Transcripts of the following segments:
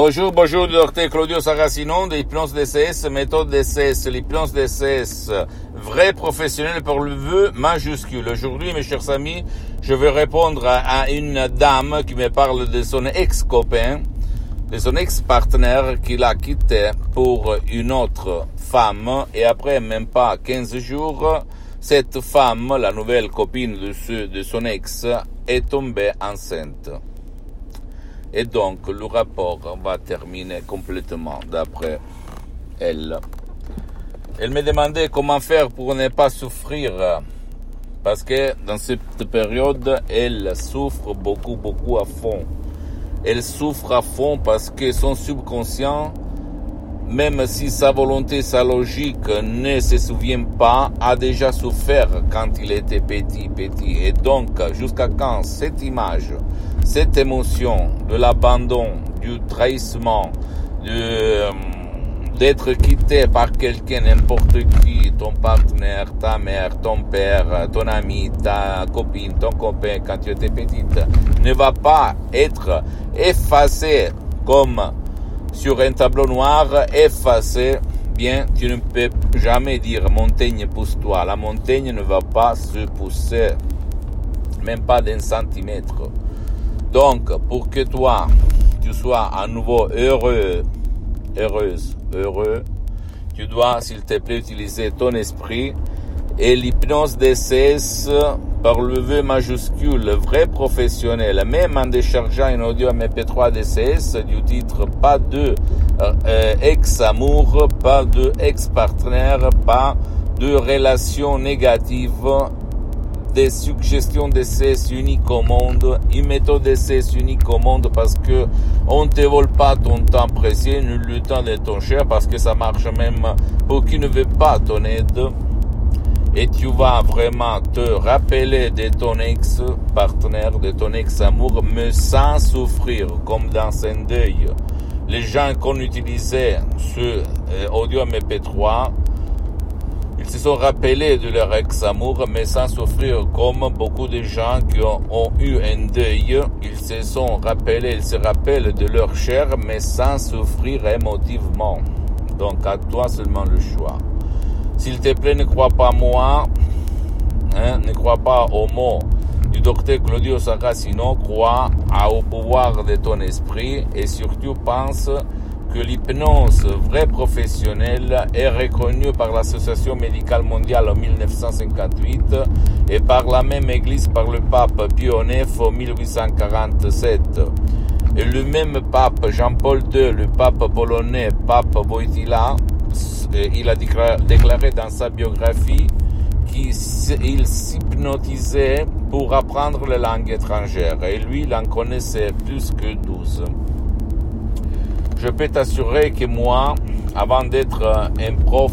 Bonjour, bonjour, docteur Claudio Saracino de l'hypnose DCS, méthode DCS, l'hypnose DCS, vrai professionnel pour le vœu majuscule. Aujourd'hui, mes chers amis, je vais répondre à une dame qui me parle de son ex-copain, de son ex-partenaire qui l'a quitté pour une autre femme et après même pas 15 jours, cette femme, la nouvelle copine de, de son ex, est tombée enceinte. Et donc, le rapport va terminer complètement d'après elle. Elle me demandait comment faire pour ne pas souffrir. Parce que dans cette période, elle souffre beaucoup, beaucoup à fond. Elle souffre à fond parce que son subconscient, même si sa volonté, sa logique ne se souvient pas, a déjà souffert quand il était petit, petit. Et donc, jusqu'à quand cette image cette émotion de l'abandon, du trahissement, de, d'être quitté par quelqu'un, n'importe qui, ton partenaire, ta mère, ton père, ton ami, ta copine, ton copain quand tu étais petite, ne va pas être effacé comme sur un tableau noir, effacé, bien, tu ne peux jamais dire montagne pousse-toi. La montagne ne va pas se pousser, même pas d'un centimètre. Donc, pour que toi, tu sois à nouveau heureux, heureuse, heureux, tu dois, s'il te plaît, utiliser ton esprit et l'hypnose DCS par le vœu majuscule, vrai professionnel, même en déchargeant un audio MP3 DCS du titre pas de euh, ex-amour, pas de ex-partenaire, pas de relation négative des suggestions d'essais uniques au monde, une méthode d'essai unique au monde parce que on te vole pas ton temps précieux, ni le temps de ton cher parce que ça marche même pour qui ne veut pas ton aide. Et tu vas vraiment te rappeler de ton ex-partenaire, de ton ex-amour, mais sans souffrir, comme dans un deuil. Les gens qu'on utilisait ce euh, audio MP3 ils se sont rappelés de leur ex-amour, mais sans souffrir comme beaucoup de gens qui ont, eu un deuil. Ils se sont rappelés, ils se rappellent de leur chair, mais sans souffrir émotivement. Donc à toi seulement le choix. S'il te plaît, ne crois pas moi, hein, ne crois pas aux mots du docteur Claudio Saracino, crois au pouvoir de ton esprit et surtout pense que l'hypnose vraie professionnelle est reconnue par l'Association médicale mondiale en 1958 et par la même Église par le pape Pio IX en 1847. Et le même pape Jean-Paul II, le pape polonais, pape Wojtyla, il a déclaré dans sa biographie qu'il s'hypnotisait pour apprendre les langues étrangères et lui, il en connaissait plus que 12 je peux t'assurer que moi, avant d'être un prof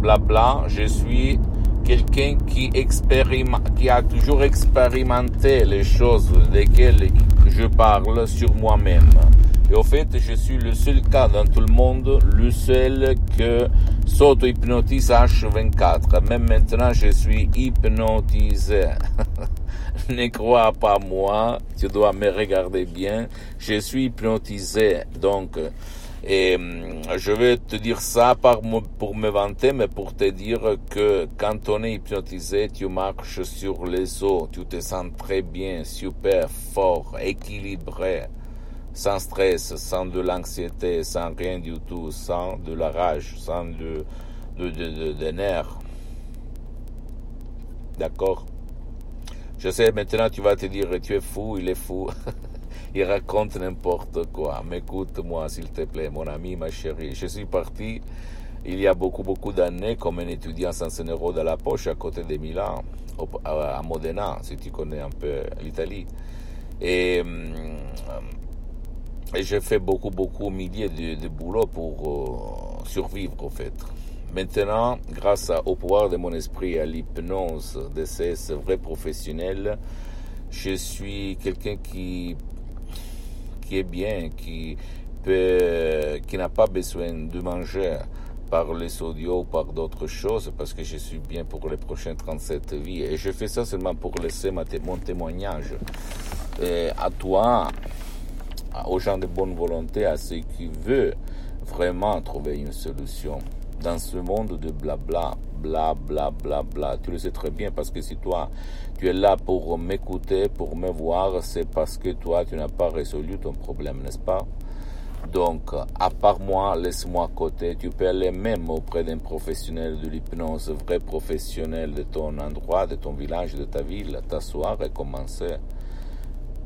blabla, je suis quelqu'un qui, qui a toujours expérimenté les choses desquelles je parle sur moi-même. Et au fait, je suis le seul cas dans tout le monde, le seul que s'auto-hypnotise H24. Même maintenant, je suis hypnotisé. ne crois pas moi, tu dois me regarder bien. Je suis hypnotisé, donc, et hum, je vais te dire ça pour me vanter, mais pour te dire que quand on est hypnotisé, tu marches sur les eaux, tu te sens très bien, super fort, équilibré, sans stress, sans de l'anxiété, sans rien du tout, sans de la rage, sans de, de, de, de nerfs. D'accord? Je sais, maintenant tu vas te dire, tu es fou, il est fou. il raconte n'importe quoi. Mais écoute-moi, s'il te plaît, mon ami, ma chérie. Je suis parti il y a beaucoup, beaucoup d'années comme un étudiant sans un euro dans la poche à côté de Milan, à Modena, si tu connais un peu l'Italie. Et, et j'ai fait beaucoup, beaucoup, milliers de, de boulot pour survivre, au fait. Maintenant, grâce au pouvoir de mon esprit à l'hypnose de ces vrais professionnels, je suis quelqu'un qui, qui est bien, qui peut, qui n'a pas besoin de manger par les audios ou par d'autres choses parce que je suis bien pour les prochaines 37 vies. Et je fais ça seulement pour laisser mon témoignage et à toi, aux gens de bonne volonté, à ceux qui veulent vraiment trouver une solution dans ce monde de blabla, bla bla bla bla. Tu le sais très bien parce que si toi tu es là pour m'écouter, pour me voir, c'est parce que toi tu n'as pas résolu ton problème, n'est-ce pas? Donc, à part moi, laisse-moi à côté. Tu peux aller même auprès d'un professionnel de l'hypnose, vrai professionnel de ton endroit, de ton village, de ta ville, t'asseoir et commencer.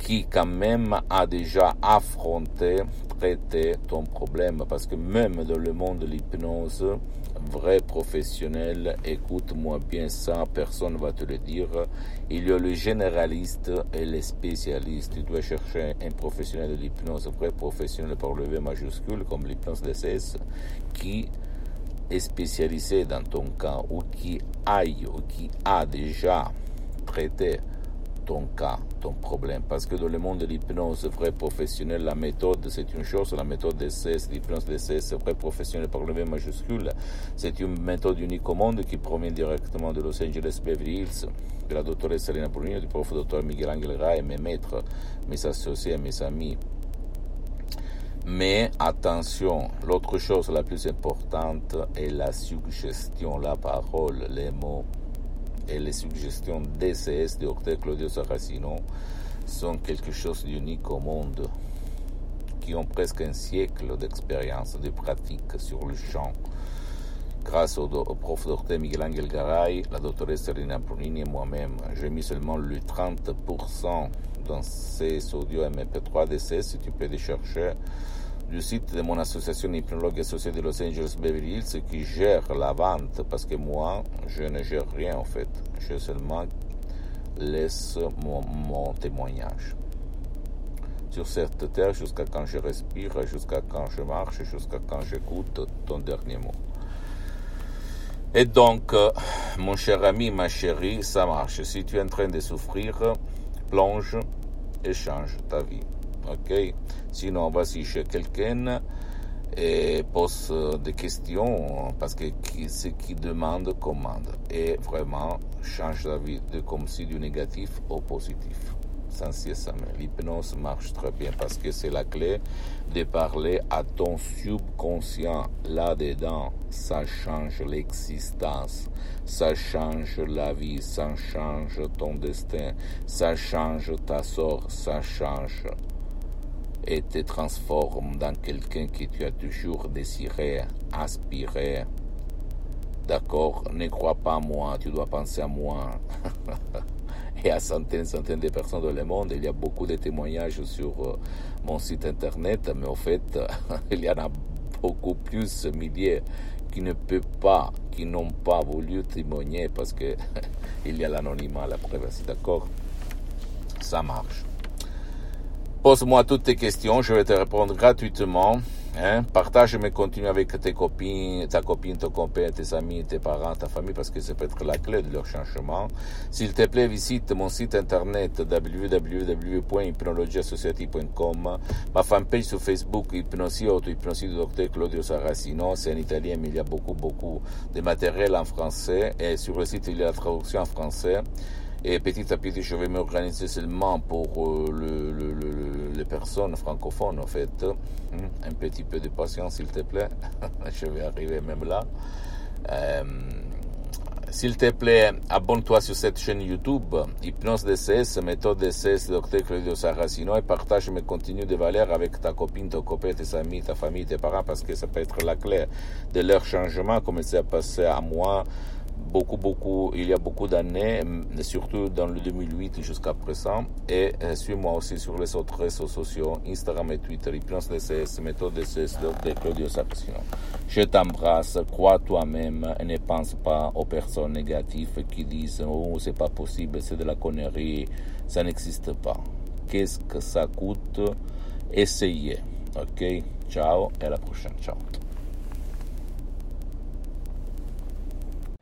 Qui, quand même, a déjà affronté traiter ton problème parce que même dans le monde de l'hypnose, vrai professionnel, écoute-moi bien ça, personne va te le dire. Il y a le généraliste et le spécialiste. Tu dois chercher un professionnel de l'hypnose, vrai professionnel par le V majuscule, comme l'hypnose DCS, qui est spécialisé dans ton cas ou qui aille ou qui a déjà traité ton cas, ton problème. Parce que dans le monde de l'hypnose vrai professionnel, la méthode, c'est une chose, la méthode d'essai, l'hypnose d'essai, c'est vrai professionnel par le V majuscule. C'est une méthode unique au monde qui provient directement de Los Angeles Beverly Hills, de la doctoresse Selena Brunino, du prof docteur Miguel Angel Ray, mes maîtres, mes associés, mes amis. Mais attention, l'autre chose la plus importante est la suggestion, la parole, les mots et les suggestions DCS de Docteur Claudio Saracino sont quelque chose d'unique au monde, qui ont presque un siècle d'expérience, de pratique sur le champ. Grâce au, prof docteur Miguel Angel Garay, la doctoresse Serena Brunini et moi-même, j'ai mis seulement le 30% dans ces audios MP3 DCS, si tu peux les chercher du site de mon association hypnologue associée de Los Angeles Beverly Hills qui gère la vente parce que moi, je ne gère rien en fait. Je seulement laisse mon, mon témoignage sur cette terre jusqu'à quand je respire, jusqu'à quand je marche, jusqu'à quand j'écoute ton dernier mot. Et donc, euh, mon cher ami, ma chérie, ça marche. Si tu es en train de souffrir, plonge et change ta vie. Ok? Sinon, vas-y chez quelqu'un et pose des questions parce que ce qui demande commande. Et vraiment, change la vie de comme si du négatif au positif. L'hypnose marche très bien parce que c'est la clé de parler à ton subconscient là-dedans. Ça change l'existence, ça change la vie, ça change ton destin, ça change ta sort, ça change et te transforme dans quelqu'un que tu as toujours désiré, aspiré. D'accord Ne crois pas à moi, tu dois penser à moi. et à centaines, centaines de personnes dans le monde. Il y a beaucoup de témoignages sur euh, mon site internet, mais en fait, il y en a beaucoup plus, milliers, qui ne peuvent pas, qui n'ont pas voulu témoigner parce que il y a l'anonymat, la privacy. D'accord? Ça marche. Pose-moi toutes tes questions, je vais te répondre gratuitement. Hein? Partage mes contenus avec tes copines, ta copine, ton copain, tes amis, tes parents, ta famille, parce que ça peut être la clé de leur changement. S'il te plaît, visite mon site internet www.hypnologieassociative.com, ma fanpage sur Facebook, Hypnosie Auto, Hypnosie du docteur Claudio Saracino. C'est en italien, mais il y a beaucoup, beaucoup de matériel en français. Et sur le site, il y a la traduction en français. Et petit à petit, je vais m'organiser seulement pour euh, le, le, les personnes francophones, en fait. Hmm, un petit peu de patience, s'il te plaît. je vais arriver même là. Euh, s'il te plaît, abonne-toi sur cette chaîne YouTube, Hypnose DCS, méthode DCS, Dr. Claudio Saracino, et partage mes contenus de valeur avec ta copine, ton copain, tes amis, ta famille, tes parents, parce que ça peut être la clé de leur changement, comme ça s'est passé à moi, beaucoup, beaucoup, il y a beaucoup d'années, surtout dans le 2008 jusqu'à présent. Et euh, suis-moi aussi sur les autres réseaux sociaux, Instagram et Twitter, Hypnose DCS, méthode DCS de Claudio Saracino. Je t'embrasse, crois toi-même et ne pense pas aux personnes négatives qui disent, oh, c'est pas possible, c'est de la connerie, ça n'existe pas. qu'est-ce que ça coûte? Essayez. Ok, ciao et à la prochaine. Ciao.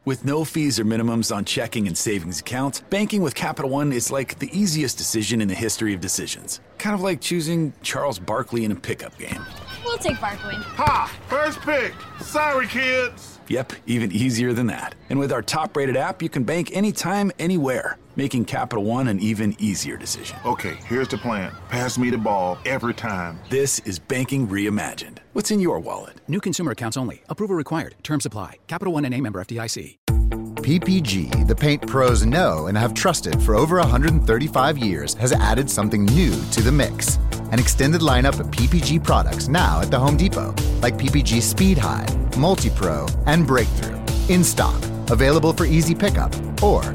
With no fees or minimums on checking and savings accounts, banking with Capital One is like the easiest decision in the history of decisions. Kind of like choosing Charles Barkley in a pickup game. We'll take Barkley. Ha! First pick. Sorry, kids. Yep, even easier than that. And with our top rated app, you can bank anytime, anywhere, making Capital One an even easier decision. Okay, here's the plan. Pass me the ball every time. This is banking reimagined. What's in your wallet? New consumer accounts only. Approval required. Terms apply. Capital One and a member FDIC. PPG, the paint pros know and have trusted for over 135 years, has added something new to the mix. An extended lineup of PPG products now at the Home Depot, like PPG Speed High, Multi Pro, and Breakthrough. In stock, available for easy pickup, or